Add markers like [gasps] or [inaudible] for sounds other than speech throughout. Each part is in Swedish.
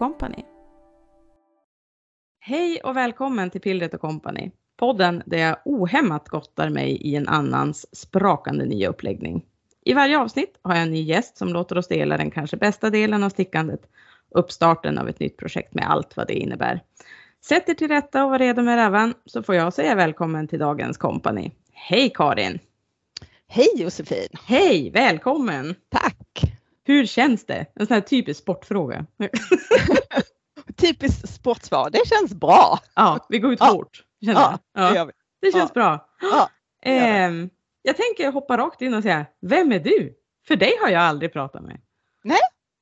Company. Hej och välkommen till Pillret Company, podden där jag ohämmat gottar mig i en annans sprakande nya uppläggning. I varje avsnitt har jag en ny gäst som låter oss dela den kanske bästa delen av stickandet, uppstarten av ett nytt projekt med allt vad det innebär. Sätt er till rätta och var redo med rävan så får jag säga välkommen till dagens kompani. Hej Karin! Hej Josefin! Hej, välkommen! Tack! Hur känns det? En sån här typisk sportfråga. [laughs] Typiskt sportsvar, det känns bra. Ja, vi går ut Ja. hårt. Ja, jag. det gör vi. det känns bra. Ja, det det. Ehm, jag tänker hoppa rakt in och säga, vem är du? För dig har jag aldrig pratat med.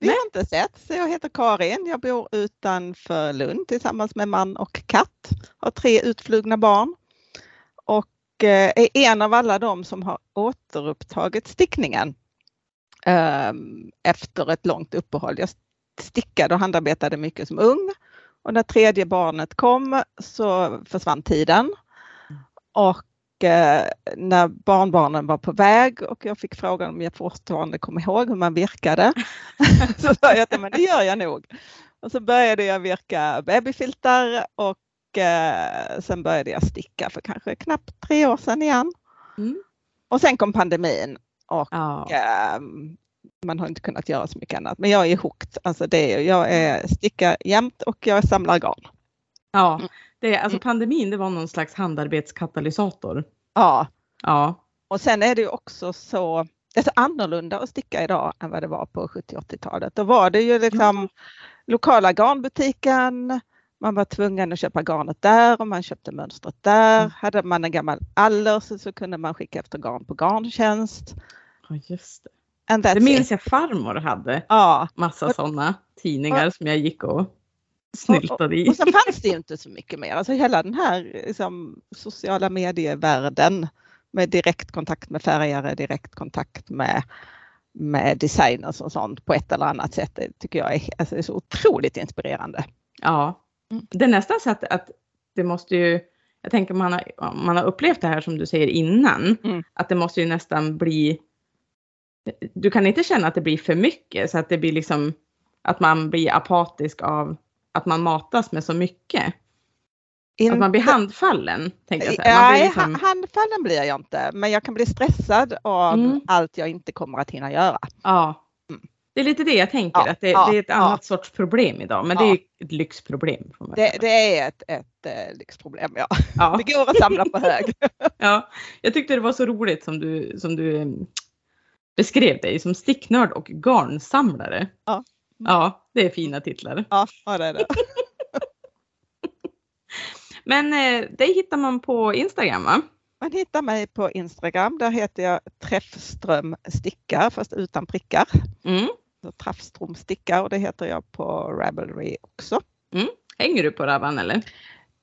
Vi har inte sett, så jag heter Karin. Jag bor utanför Lund tillsammans med man och katt. Har tre utflugna barn. Och eh, är en av alla de som har återupptagit stickningen efter ett långt uppehåll. Jag stickade och handarbetade mycket som ung. Och när tredje barnet kom så försvann tiden. Och eh, när barnbarnen var på väg och jag fick frågan om jag fortfarande kom ihåg hur man virkade. [laughs] så sa jag att men det gör jag nog. Och så började jag virka babyfiltar och eh, sen började jag sticka för kanske knappt tre år sedan igen. Mm. Och sen kom pandemin och Ja. eh, man har inte kunnat göra så mycket annat. Men jag är hooked. Alltså det är, jag är stickar jämt och jag samlar garn. ja. Det, är- alltså Mm. pandemin det var någon slags handarbetskatalysator. Ja, Ja. och sen är det ju också så, det är så annorlunda att sticka idag än vad det var på 70-80-talet. Då var det ju liksom lokala garnbutiken, man var tvungen att köpa garnet där och man köpte mönstret där. Mm. Hade man en gammal allers så kunde man skicka efter garn på garntjänst. ja, just det. Det minns it. jag farmor hade. Ja, Massa Och- sådana tidningar som jag gick och snyltade i. och sen fanns det ju inte så mycket mer. Alltså hela den här liksom, sociala medievärlden med direktkontakt med färgare, direktkontakt med, med designers och sånt på ett eller annat sätt. Det tycker jag är, alltså, är så otroligt inspirerande. Ja. Mm. Det är nästan så att, att det måste ju, jag tänker man har, man har upplevt det här som du säger innan, Mm. att det måste ju nästan bli, du kan inte känna att det blir för mycket så att det blir liksom, att man blir apatisk av att man matas med så mycket. Att man blir handfallen, tänker jag säga. Nej, liksom, ha- handfallen blir jag inte, men jag kan bli stressad av Mm. allt jag inte kommer att hinna göra. ja. Det är lite det jag tänker, Ja, att det, ja, det är ett annat sorts problem idag, men det är ett lyxproblem. Det, det är ett, ett eh, lyxproblem, ja. [laughs] Det går att samla på hög. [laughs] Ja, jag tyckte det var så roligt som du, som du em, beskrev dig som sticknörd och garnsamlare. Ja. Ja, det är fina titlar. Ja, ja det är det. [laughs] Men eh, dig hittar man på Instagram va? Man hittar mig på Instagram. Där heter jag Träffström stickar fast utan prickar. Mm. Så Träffström stickar och det heter jag på Ravelry också. Hänger du på Ravan eller?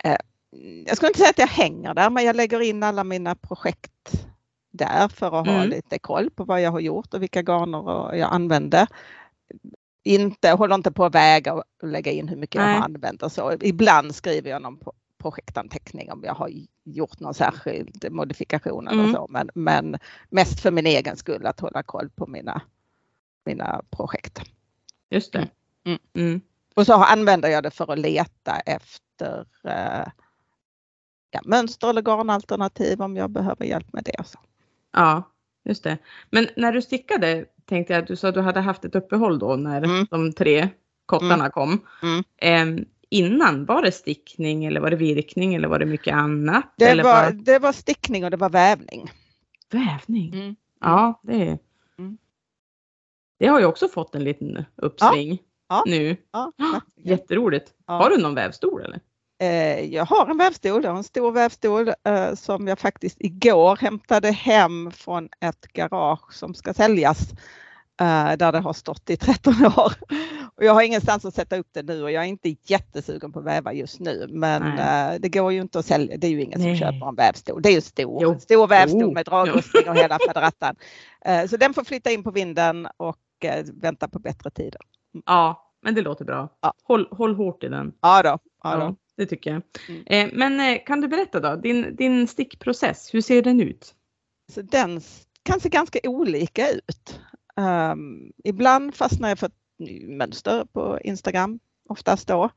Mm, Jag skulle inte säga att jag hänger där men jag lägger in alla mina projekt där för att ha Mm. lite koll på vad jag har gjort och vilka garner jag använder. Inte, håller inte på att väga och lägga in hur mycket jag Nej. har använt och så. Ibland skriver jag någon pro- projektanteckning om jag har gjort någon särskild modifikation eller Mm. så. Men, men mest för min egen skull att hålla koll på mina, mina projekt. Just det. Mm. Mm. Och så använder jag det för att leta efter eh, ja, mönster eller garnalternativ om jag behöver hjälp med det. Så. Ja, just det. Men när du stickade tänkte jag att du sa att du hade haft ett uppehåll då när Mm. de tre kottarna kom. Mm. Em, innan, var det stickning eller var det virkning eller var det mycket annat? Det, eller var, bara det var stickning och det var vävning. vävning? Ja, det är. Mm. Det har ju också fått en liten uppsving Ja. nu. Ja, Jätteroligt. Ja. Har du någon vävstol eller? Eh, Jag har en vävstol, jag har en stor vävstol eh, som jag faktiskt igår hämtade hem från ett garage som ska säljas eh, där det har stått i 13 [laughs] år. Och jag har ingenstans att sätta upp det nu och jag är inte jättesugen på att väva just nu men Nej. det går ju inte att sälja, det är ju ingen Nej. som köper en vävstol. Det är ju stor, Jo. stor vävstol Jo. med dragrustning och hela faderattan. Så den får flytta in på vinden och eh, vänta på bättre tider. Ja, men det låter bra. Ja. Håll, håll hårt i den. Ja då. Ja Ja, då. det tycker jag. Mm. Eh, men eh, kan du berätta då, din, din stickprocess, hur ser den ut? Så den kan se ganska olika ut. Ehm, ibland fastnar jag för ett mönster på Instagram. oftast då.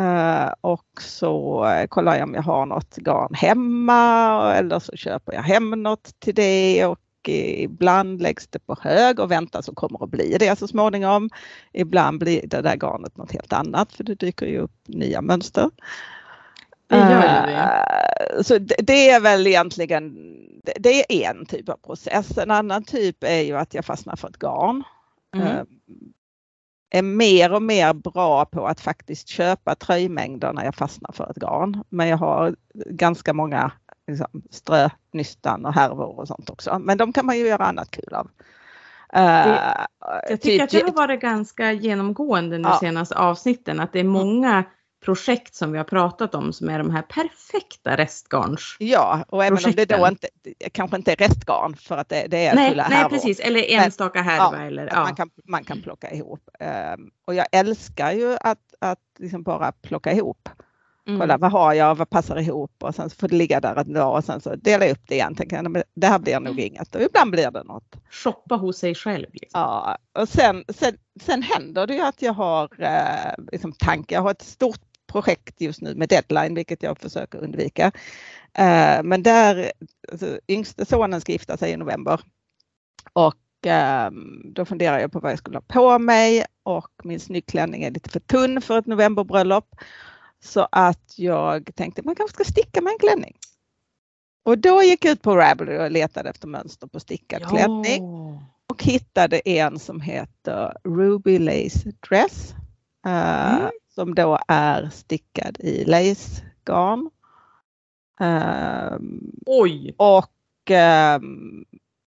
Uh, och så kollar jag om jag har något garn hemma eller så köper jag hem något till det och ibland läggs det på hög och väntas och kommer att bli det så småningom. Ibland blir det där garnet något helt annat för det dyker ju upp nya mönster. Det gör det. Uh, så det, är väl egentligen, det, är en typ av process. En annan typ är ju att jag fastnar för ett garn. Mm. Uh, är mer och mer bra på att faktiskt köpa tröjmängder när jag fastnar för ett garn. Men jag har ganska många liksom, strönystan och härvor och sånt också. Men de kan man ju göra annat kul av. Det, jag tycker att det har varit ganska genomgående nu ja. senaste avsnitten att det är mm. många projekt som vi har pratat om som är de här perfekta restgarns. Ja, och även projekten. om det då inte, kanske inte är restgarn för att det, det är nej, nej, härvor. precis, eller enstaka härva. Ja, eller, ja. man, kan, man kan plocka ihop. Um, och jag älskar ju att, att liksom bara plocka ihop. Mm. Kolla vad har jag, vad passar ihop och sen så får det ligga där en dag och sen så delar jag upp det igen. Tänker jag, det här blir nog mm. inget och ibland blir det något. Shoppa hos sig själv. Liksom. Ja, och sen, sen, sen händer det ju att jag har eh, liksom tankar. Jag har ett stort projekt just nu med deadline, vilket jag försöker undvika. Uh, men där, alltså, yngste sonen ska gifta sig i november och um, då funderar jag på vad jag skulle ha på mig och min snyggklänning är lite för tunn för ett novemberbröllop. Så att jag tänkte man kanske ska sticka med en klänning. Och då gick jag ut på Ravelry och letade efter mönster på stickad ja. klänning och hittade en som heter Ruby Lace Dress. Uh, mm som då är stickad i lacegarn. Um, Oj! Och um,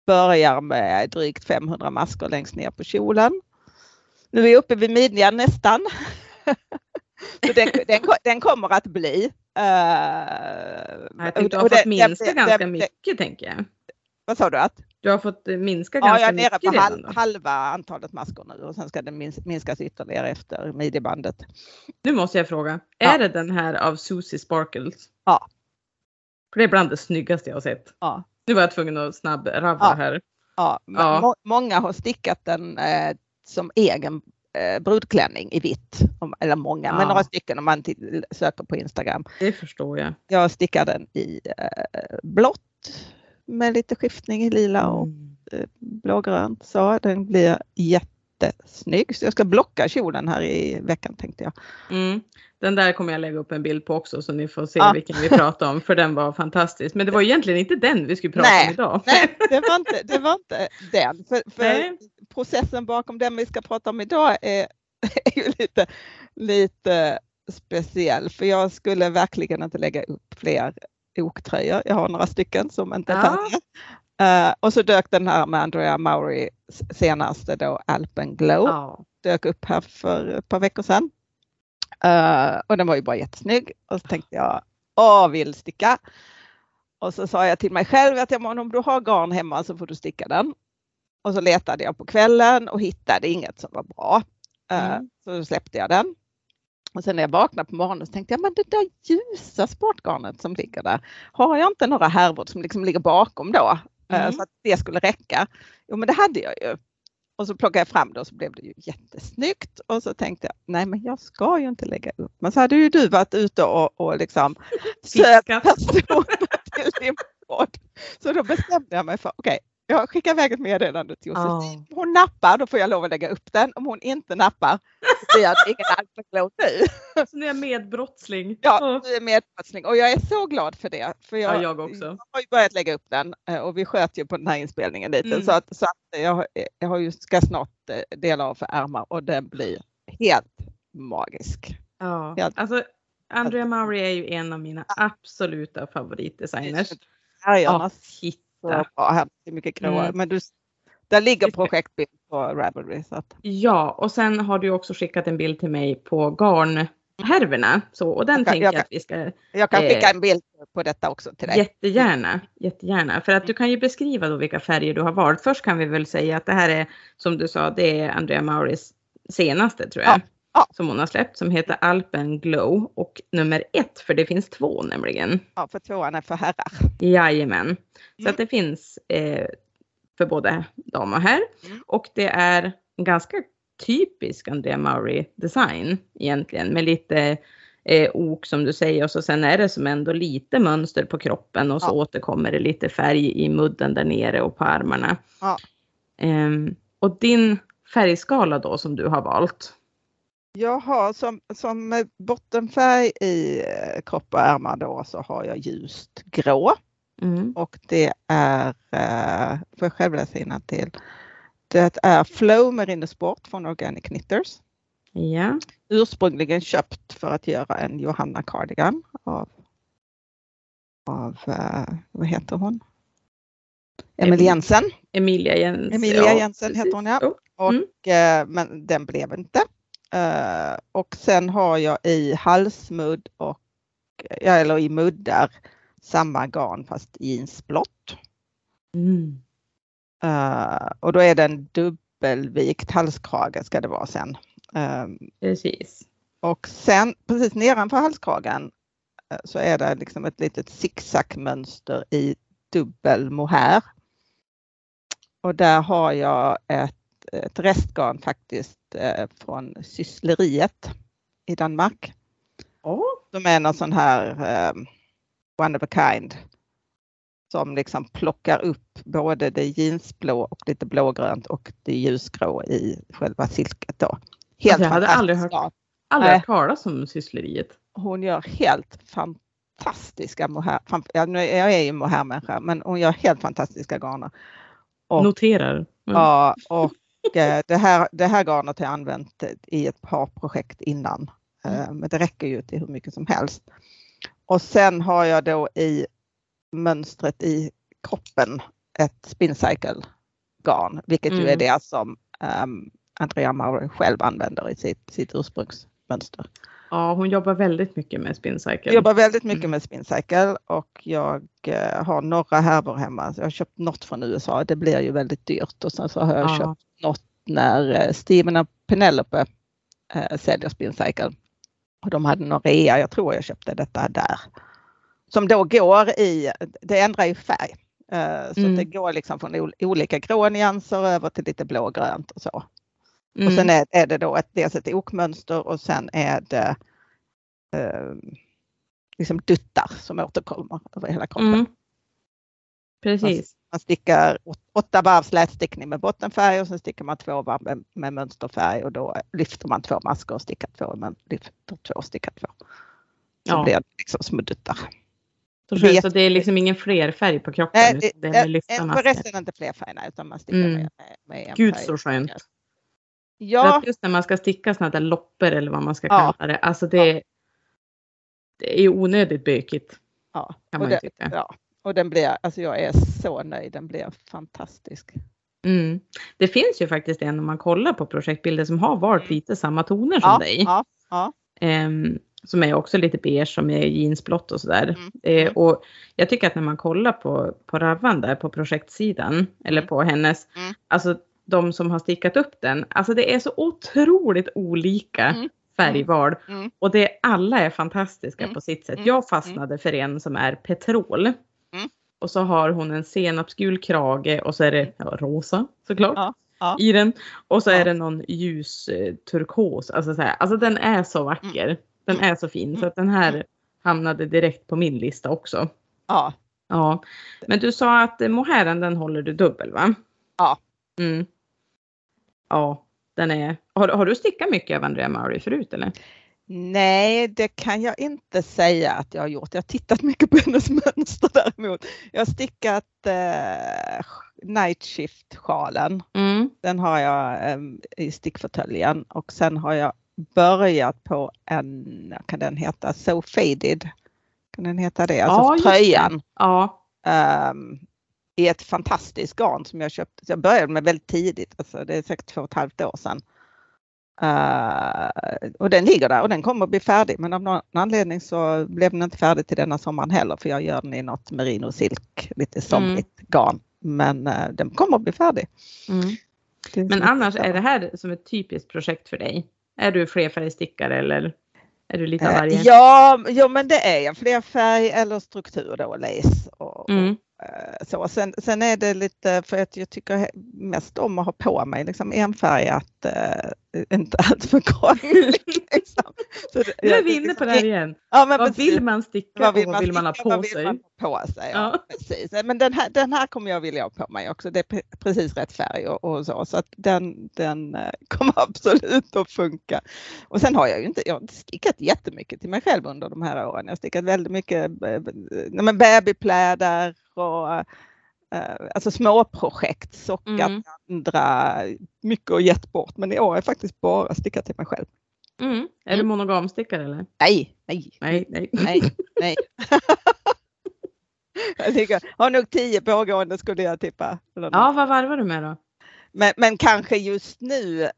börjar med drygt 500 maskor längst ner på kjolen. Nu är vi uppe vid midjan nästan. [laughs] Så den, den, den, kommer att bli. Uh, jag tänkte du har fått minska det, ganska det, mycket tänker jag. Vad sa du? Att? Du har fått minska ganska mycket. Ja, jag är nere på halv, halva antalet maskor nu och sen ska det minskas ytterligare efter midjebandet. Nu måste jag fråga, är ja. det den här av Susie Sparkles? Ja. För det är bland det snyggaste jag har sett. Ja. Nu var jag tvungen att snabbravla ja. här. Ja, ja. Må många har stickat den eh, som egen eh, brudklänning i vitt. Eller många, ja. men några stycken om man söker på Instagram. Det förstår jag. Jag stickar den i eh, blått med lite skiftning i lila och mm. Eh, blågrönt. Så den blir jättesnygg. Så jag ska blocka kjolen här i veckan tänkte jag. Mm. Den där kommer jag lägga upp en bild på också så ni får se ja. vilken vi pratar om för den var fantastisk. Men det var egentligen inte den vi skulle prata nej, om idag. Nej, det var inte, det var inte den. För, för processen bakom den vi ska prata om idag är, [laughs] är ju lite, lite speciell. För jag skulle verkligen inte lägga upp fler oktröjor. Jag har några stycken som inte är färdiga. Uh, och så dök den här med Andrea Maury senaste då Alpen Glow. Ja. Dök upp här för ett par veckor sedan. Uh, och den var ju bara jättesnygg. Och så tänkte jag, åh vill sticka. Och så sa jag till mig själv att om du har garn hemma så får du sticka den. Och så letade jag på kvällen och hittade inget som var bra. Uh, mm. Så släppte jag den. Och sen när jag vaknade på morgonen så tänkte jag, men det där ljusa sportgarnet som ligger där, har jag inte några härvor som liksom ligger bakom då? Eh, mm. Så att det skulle räcka. Jo men det hade jag ju. Och så plockade jag fram det och så blev det ju jättesnyggt och så tänkte jag, nej men jag ska ju inte lägga upp. Men så hade ju du varit ute och, och liksom [laughs] sökt personer [laughs] till din podd. Så då bestämde jag mig för, okej, okay, jag skickar iväg ett meddelande till Josefin. Oh. Om hon nappar då får jag lov att lägga upp den. Om hon inte nappar så blir det ingen Alpenglow nu. [laughs] Så nu är jag medbrottsling. Ja, du är medbrottsling och jag är så glad för det. För jag, ja, jag också. Jag har ju börjat lägga upp den eh, och vi sköt ju på den här inspelningen lite mm. så att, så att jag, jag har ju, ska snart eh, dela av för ärmar och den blir helt magisk. Ja, helt. alltså Andrea Maury är ju en av mina absoluta favoritdesigners. Färgerna. Ja, så. Här är mycket gråa. Mm. Men du, där ligger projektbild på Ravelry. Så att. Ja, och sen har du också skickat en bild till mig på garnhärvorna. Så, och den jag kan, tänker jag, jag att vi ska... Jag kan skicka eh, en bild på detta också till dig. Jättegärna, jättegärna. För att du kan ju beskriva då vilka färger du har valt. Först kan vi väl säga att det här är, som du sa, det är Andrea Mauris senaste tror jag. Ja. Ja. Som hon har släppt som heter Alpen Glow och nummer ett för det finns två nämligen. Ja för tvåan är för herrar. Jajamän. Mm. Så att det finns eh, för både dam och herr. Mm. Och det är en ganska typisk Andrea Maury design egentligen med lite eh, ok som du säger och så sen är det som ändå lite mönster på kroppen och så Ja. återkommer det lite färg i mudden där nere och på armarna. Ja. Ehm, och din färgskala då som du har valt? Jag har som, som bottenfärg i eh, kropp och ärmar då så har jag ljust grå Mm. och det är, eh, får jag själv läsa till. Det är Flow Merino Sport från Organic Knitters. Ja, Ursprungligen köpt för att göra en Johanna Cardigan av, av eh, vad heter hon? Emelie Jensen. Emilia Jens. Emilia ja, Jensen precis. heter hon ja. Jo. Och, Mm. men den blev inte. Eh, och sen har jag i halsmudd och, ja, eller i muddar samma garn fast jeansblått. Mm. Eh, och då är det en dubbelvikt halskrage ska det vara sen. Eh, Precis. och sen precis nedanför halskragen eh, så är det liksom ett litet zigzagmönster i dubbel mohair. Och där har jag ett, ett restgarn faktiskt eh, från Syssleriet i Danmark. Ja, De är någon sån här eh, one of a kind som liksom plockar upp både det jeansblå och lite blågrönt och det ljusgrå i själva silket då. Helt Alltså, jag hade aldrig hört- aldrig hört talas om syssleriet. hon gör helt fantastiska mohair. jag är ju mohairmänniska men hon gör helt fantastiska garner. Och, Noterar. Mm. ja, och det, här, det här garnet har jag använt i ett par projekt innan. Eh, Men det räcker ju till hur mycket som helst. Och sen har jag då i mönstret i kroppen ett spincycle garn, vilket ju är Mm. det som um, Andrea Maurer själv använder i sitt, sitt ursprungsmönster. Ja, hon jobbar väldigt mycket med spincycle. Jag jobbar väldigt mycket Mm. med spincycle och jag eh, har några härvor hemma. Jag har köpt något från USA. Det blir ju väldigt dyrt och sen så har jag Ja. köpt något när eh, Steven och Penelope eh, säljer spincycle. Och de hade någon rea, jag tror jag köpte detta där. Som då går i, det ändrar ju färg. Eh, så Mm. det går liksom från ol- olika grå nyanser över till lite blågrönt och så. Mm. Och sen är, är det då ett, dels ett okmönster och sen är det eh, liksom duttar som återkommer över hela kroppen. Mm. Precis. Man stickar åt- åtta varv slätstickning med bottenfärg och sen stickar man två varv med, med mönsterfärg och då lyfter man två maskor och stickar två, men lyfter två och stickar två. Så Ja. blir det liksom små duttar. Så, det är så det är liksom ingen flerfärg på kroppen? Nej, utan det är det, med eh, lyfta eh, inte fler färger utan man stickar Mm. med, med, med en Gud färg. så skönt. För Ja, att just när man ska sticka sådana där loppor eller vad man ska Ja. kalla det. Alltså det, det är ju onödigt bökigt ja. kan Och man ju det, tycka. ja. Och den blir, alltså jag är så nöjd, den blir fantastisk. Mm. Det finns ju faktiskt en om man kollar på projektbilder som har valt Mm. lite samma toner som Ja, dig. ja, ja. Ehm, som är också lite beige som är jeansblått och sådär. Mm, mm. och jag tycker att när man kollar på, på Ravvan där på projektsidan eller Mm. på hennes, Mm. alltså de som har stickat upp den, alltså det är så otroligt olika Mm. färgval Mm. och det alla är fantastiska Mm. på sitt sätt. Mm. Jag fastnade för en som är petrol. Mm. Och så har hon en senapsgul krage och så är det ja, rosa såklart Ja, ja. i den. Och så är det någon ljus eh, turkos. Alltså, så här, alltså den är så vacker. Den Mm. är så fin så att den här hamnade direkt på min lista också. ja. Ja, men du sa att eh, mohairen den håller du dubbel va? Ja. Mm. Ja, den är. Har, har du stickat mycket av Andrea Maury förut eller? Nej, det kan jag inte säga att jag har gjort. Jag har tittat mycket på hennes mönster däremot. Jag har stickat eh, night shift sjalen. Mm. Den har jag eh, i stickfåtöljen och sen har jag börjat på en, vad kan den heta, So Faded. Kan den heta det? Alltså Ja, tröjan. Ja, ehm, i ett fantastiskt garn som jag köpte. Så jag började med väldigt tidigt, alltså det är säkert två och ett halvt år sedan. Eh, och den ligger där och den kommer att bli färdig men av någon anledning så blev den inte färdig till denna sommaren heller för jag gör den i något merino silk, lite somrigt garn. Men eh, den kommer att bli färdig. mm. Men annars är det här som ett typiskt projekt för dig? Är du flerfärgstickare eller är du lite av Eh, varje? Ja, ja, men det är jag. Fler färg eller struktur då, lace och, Mm. Eh, så. Sen, sen är det lite för att jag tycker mest om att ha på mig liksom enfärgat eh, inte alltför krånglig. [laughs] Liksom. nu är vi inne på det här igen. Ja, vad vill man sticka vad vill och vad vill man ha på sig? På sig ja. Ja, precis. Men den här, den här kommer jag vilja ha på mig också. Det är precis rätt färg och, och så. Så att den, den eh, [laughs] kommer absolut att funka. Och sen har jag ju inte, jag har inte stickat jättemycket till mig själv under de här åren. Jag har stickat väldigt mycket men babypläder och eh, alltså småprojekt, sockat mm. andra, mycket och gett bort. Men i år har jag faktiskt bara stickat till mig själv. Mm. Är mm. du monogamstickare eller? Nej, nej, nej, nej. nej, nej. [laughs] jag tycker, har nog tio pågående skulle jag tippa. Ja, vad varvar du med då? Men, men kanske just nu, eh,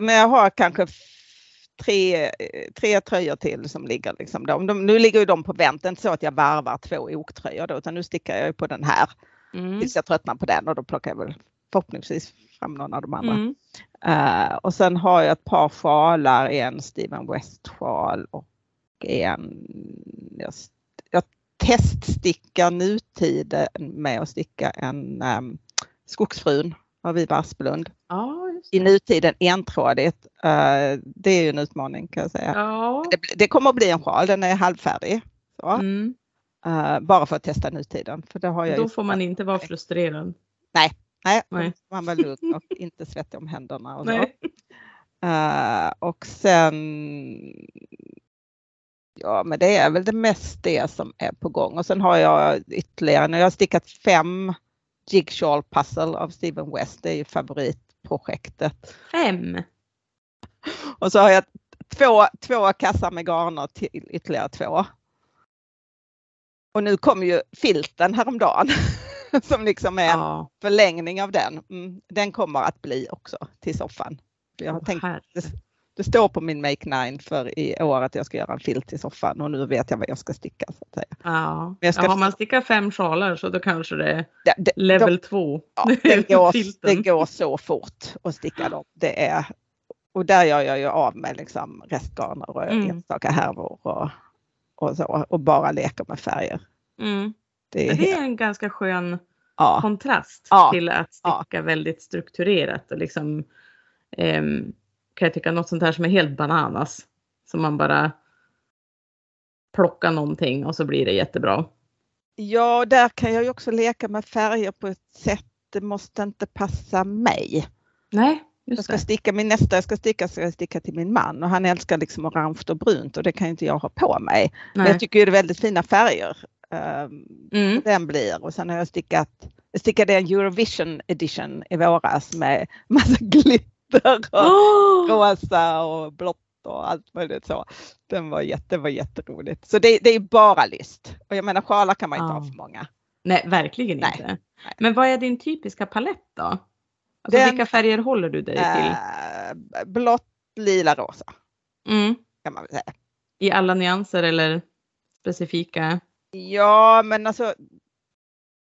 men jag har kanske tre, tre tröjor till som ligger liksom. De, de, nu ligger ju de på vänt, det är inte så att jag varvar två oktröjor då, utan nu stickar jag på den här mm. tills jag tröttnar på den och då plockar jag väl förhoppningsvis fram någon av de andra. Mm. Uh, och sen har jag ett par sjalar, en Steven West sjal och en, jag, jag teststickar nutiden med att sticka en um, Skogsfrun av Ivar Asplund. Ja, I nutiden entrådigt. Uh, det är ju en utmaning kan jag säga. Ja. Det, det, kommer att bli en sjal, den är halvfärdig. Mm. Uh, bara för att testa nutiden. För det har jag Då får man inte vara frustrerad. Nej, Nej, Nej. man var lugn och [laughs] inte svettig om händerna. Och, så. Uh, och sen Ja, men det är väl det mest det som är på gång och sen har jag ytterligare, nu har jag stickat fem Jigsaw Puzzle av Steven West, det är ju favoritprojektet. Fem? Och så har jag två, två kassar med garner till ytterligare två. Och nu kom ju filten häromdagen. [laughs] som liksom är en ja. förlängning av den. Mm, den kommer att bli också till soffan. Jag har oh, tänkt, det, står på min Make 9 för i år att jag ska göra en filt till soffan och nu vet jag vad jag ska sticka. Så att säga. Ja. Men ska... ja, har man stickat fem sjalar så då kanske det är det, det, level 2. Ja, det, [laughs] går, det går så fort att sticka dem. Det är, och där gör jag ju av med liksom restgarner och mm. enstaka härvor och, och så och bara leker med färger. Mm. Det är, det är en ganska skön ja. kontrast ja. till att sticka ja. väldigt strukturerat och liksom eh, kan jag tycka något sånt här som är helt bananas. Som man bara plockar någonting och så blir det jättebra. Ja, där kan jag ju också leka med färger på ett sätt. Det måste inte passa mig. Nej, jag ska sticka min nästa jag ska sticka ska jag sticka till min man och han älskar liksom orange och brunt och det kan inte jag ha på mig. Nej. Men jag tycker det är väldigt fina färger Ehm, mm. Den blir och sen har jag stickat, jag stickade en Eurovision edition i våras med massa [laughs] glitter [gasps] och oh! rosa och blått och allt möjligt så. Den var, jätte, var jätteroligt. Så det, det är bara list. Och jag menar sjalar kan man inte oh. ha för många. Nej, verkligen Nej. inte. Nej. Men vad är din typiska palett då? Alltså, Den, vilka färger håller du dig till? Äh, blått, lila, rosa. Mm. Kan man väl säga. I alla nyanser eller specifika? Ja, men alltså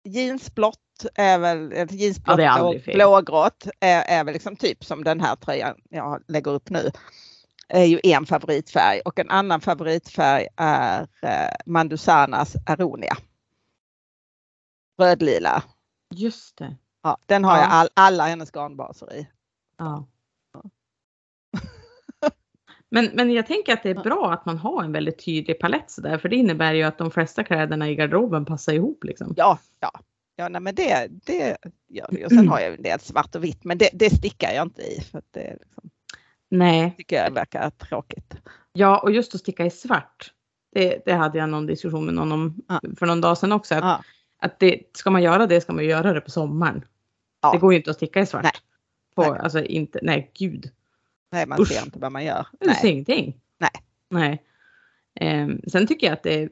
jeansblått är väl, jeansblått ja, och blågrått är, är väl liksom typ som den här tröjan jag lägger upp nu. är ju en favoritfärg och en annan favoritfärg är eh, Mandusanas Aronia. Rödlila. Just det. Ja, den har ja. jag all, alla hennes garnbaser i. Ja. Men, men jag tänker att det är bra att man har en väldigt tydlig palett sådär för det innebär ju att de flesta kläderna i garderoben passar ihop. Liksom. Ja, ja. Ja, nej, men det, det gör det. Och sen har jag en del svart och vitt men det, det stickar jag inte i. För att det liksom, nej. tycker jag verkar tråkigt. Ja, och just att sticka i svart. Det, det hade jag någon diskussion med någon om ja. för någon dag sedan också. Att, ja. att det, ska man göra det ska man göra det på sommaren. Ja. Det går ju inte att sticka i svart. Nej. På, nej. Alltså inte, nej gud. Nej, man Usch. ser inte vad man gör. Du ser ingenting. Nej. Nej. Um, sen tycker jag att det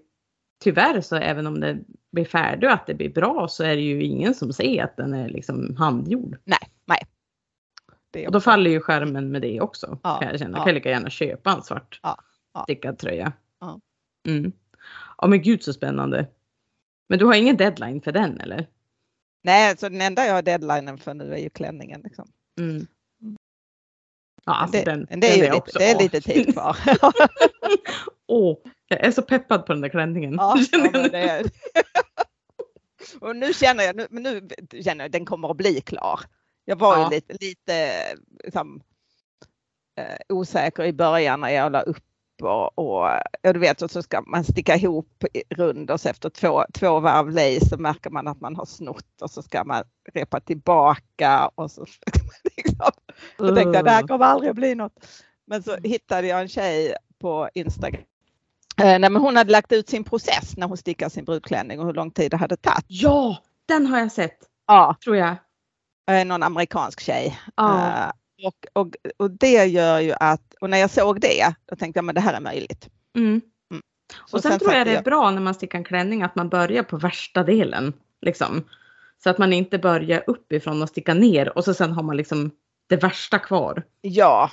tyvärr så även om det blir färdigt och att det blir bra så är det ju ingen som ser att den är liksom handgjord. Nej, nej. och då faller ju skärmen med det också. Ja, kan jag känna. Ja. kan lika gärna köpa en svart ja, ja. stickad tröja. Ja. Mm. ja men gud så spännande. Men du har ingen deadline för den eller? Nej, så den enda jag har deadlinen för nu är ju klänningen. Liksom. Mm. Ja, alltså det, den, det, är, den är lite, det är lite tid kvar. [laughs] Åh, jag är så peppad på den där klänningen. Ja, [laughs] ja det är... [laughs] och nu känner jag, nu, nu känner jag att den kommer att bli klar. Jag var Ja. ju lite, lite liksom, eh, osäker i början när jag la upp och, och ja, du vet och så ska man sticka ihop i- rund och så efter två, två varv lace så märker man att man har snott och så ska man repa tillbaka och så [laughs] liksom, jag tänkte att det här kommer aldrig att bli något. Men så hittade jag en tjej på Instagram. Eh, nej, men hon hade lagt ut sin process när hon stickade sin brudklänning och hur lång tid det hade tagit. Ja, den har jag sett, Ja, tror jag. eh, någon amerikansk tjej. Ja. Och, och, och det gör ju att, och när jag såg det, då tänkte jag men det här är möjligt. Mm. Mm. Och sen, tror satte jag det är bra när man stickar en klänning att man börjar på värsta delen. Liksom. Så att man inte börjar uppifrån och sticka ner och så sen har man liksom det värsta kvar. Ja,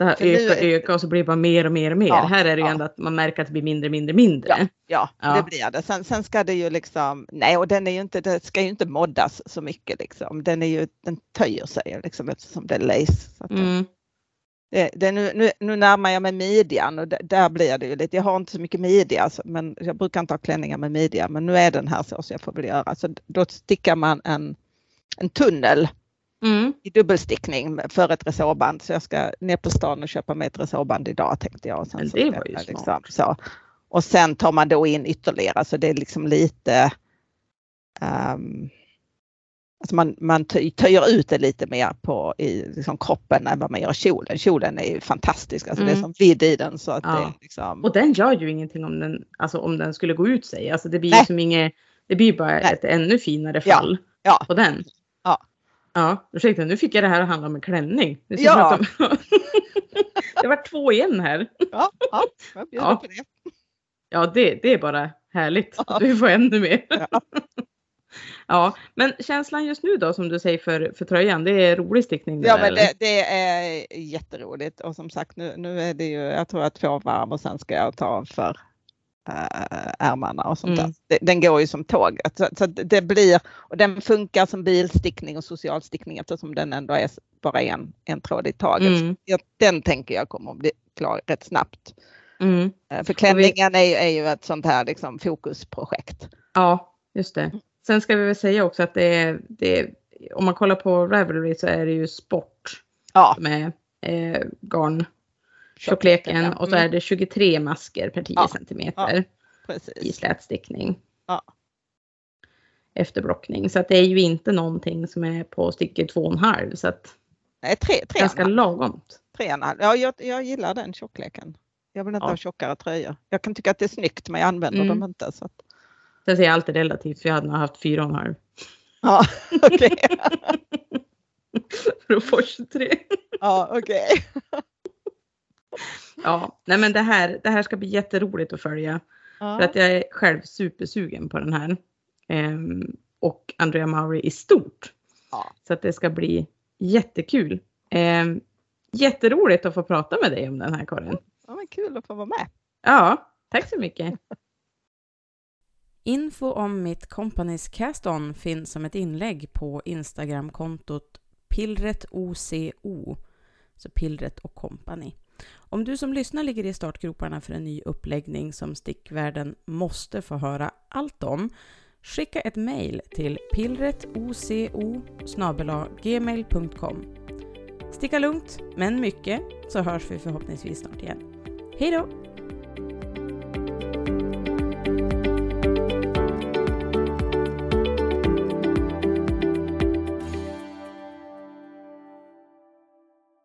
Det här ökar, är- ökar och så blir det bara mer och mer och mer. Ja, här är det ju ja. ändå att man märker att det blir mindre, mindre, mindre. ja, Ja. det blir det. Sen, sen ska det ju liksom, nej och den är ju inte, det ska ju inte moddas så mycket liksom. Den är ju, den töjer sig liksom eftersom det är lace. Det- Mm. Det, det, nu, nu, nu närmar jag mig midjan och d- där blir det ju lite, jag har inte så mycket midja alltså, men jag brukar inte ha klänningar med midja men nu är den här så så jag får väl göra. Så då stickar man en, en tunnel Mm. i dubbelstickning för ett resårband så jag ska ner på stan och köpa mig ett resårband idag tänkte jag. Och sen Men det var ju jag smart. så. Och sen tar man då in ytterligare så det är liksom lite ehm, Alltså man, man töj- töjer ut det lite mer på i liksom kroppen än vad man gör kjolen. Kjolen är ju fantastisk, alltså det är Mm. som vidd i den så att Ja. det liksom. Och den gör ju ingenting om den, alltså om den skulle gå ut sig. Alltså det blir ju som inget, det blir bara Nej. ett ännu finare Ja. fall Ja. på den. Ja. Ursäkta nu fick jag det här att handla om en klänning. Ja. jag om... [laughs] det var två igen här. Ja, ja, jag Ja. på det. Ja, det, det är bara härligt. Ja. Du får ännu mer. Ja. [laughs] Ja, men känslan just nu då som du säger för, för tröjan, det är rolig stickning? Ja där, men det, det är jätteroligt och som sagt nu, nu är det ju, jag tror att två varv och sen ska jag ta för äh, ärmarna och sånt Mm. där. Den går ju som tåg. Så, så det blir, och den funkar som bilstickning och socialstickning eftersom den ändå är bara en, en tråd i taget. Mm. Den tänker jag kommer att bli klar rätt snabbt. Mm. Eh, För klänningen är, ju- är ju ett sånt här liksom fokusprojekt. Ja, just det. Sen ska vi väl säga också att det är, det är om man kollar på Ravelry så är det ju sport Ja, med eh, garn tjockleken och så är det 23 masker per 10 Ja, centimeter i precis. slätstickning. Ja. Efter blockning. Så att det är ju inte någonting som är på sticker 2,5 så att Nej, tre, tre, ganska lagomt. tre och en halv. Ja, jag, jag gillar den tjockleken. Jag vill inte Ja. ha tjockare tröjor. Jag kan tycka att det är snyggt men jag använder Mm. dem inte. Så att, Sen säger jag alltid relativt för jag hade nog haft 4,5 ja, [laughs] okej. [laughs] för att få 23. ja, okej. Ja, nej men det här, det här ska bli jätteroligt att följa. För Ja. att jag är själv supersugen på den här. Ehm, och Andrea Mauri i stort. Ja. Så att det ska bli jättekul. Ehm, jätteroligt att få prata med dig om den här Karin. Ja, men kul att få vara med. Ja, tack så mycket. [laughs] Info om mitt Companys Cast-On finns som ett inlägg på Instagramkontot pillretoco, så pillret och company. Om du som lyssnar ligger i startgroparna för en ny uppläggning som stickvärlden måste få höra allt om, skicka ett mejl till pillretoco gmail.com. Sticka lugnt, men mycket, så hörs vi förhoppningsvis snart igen. Hej då!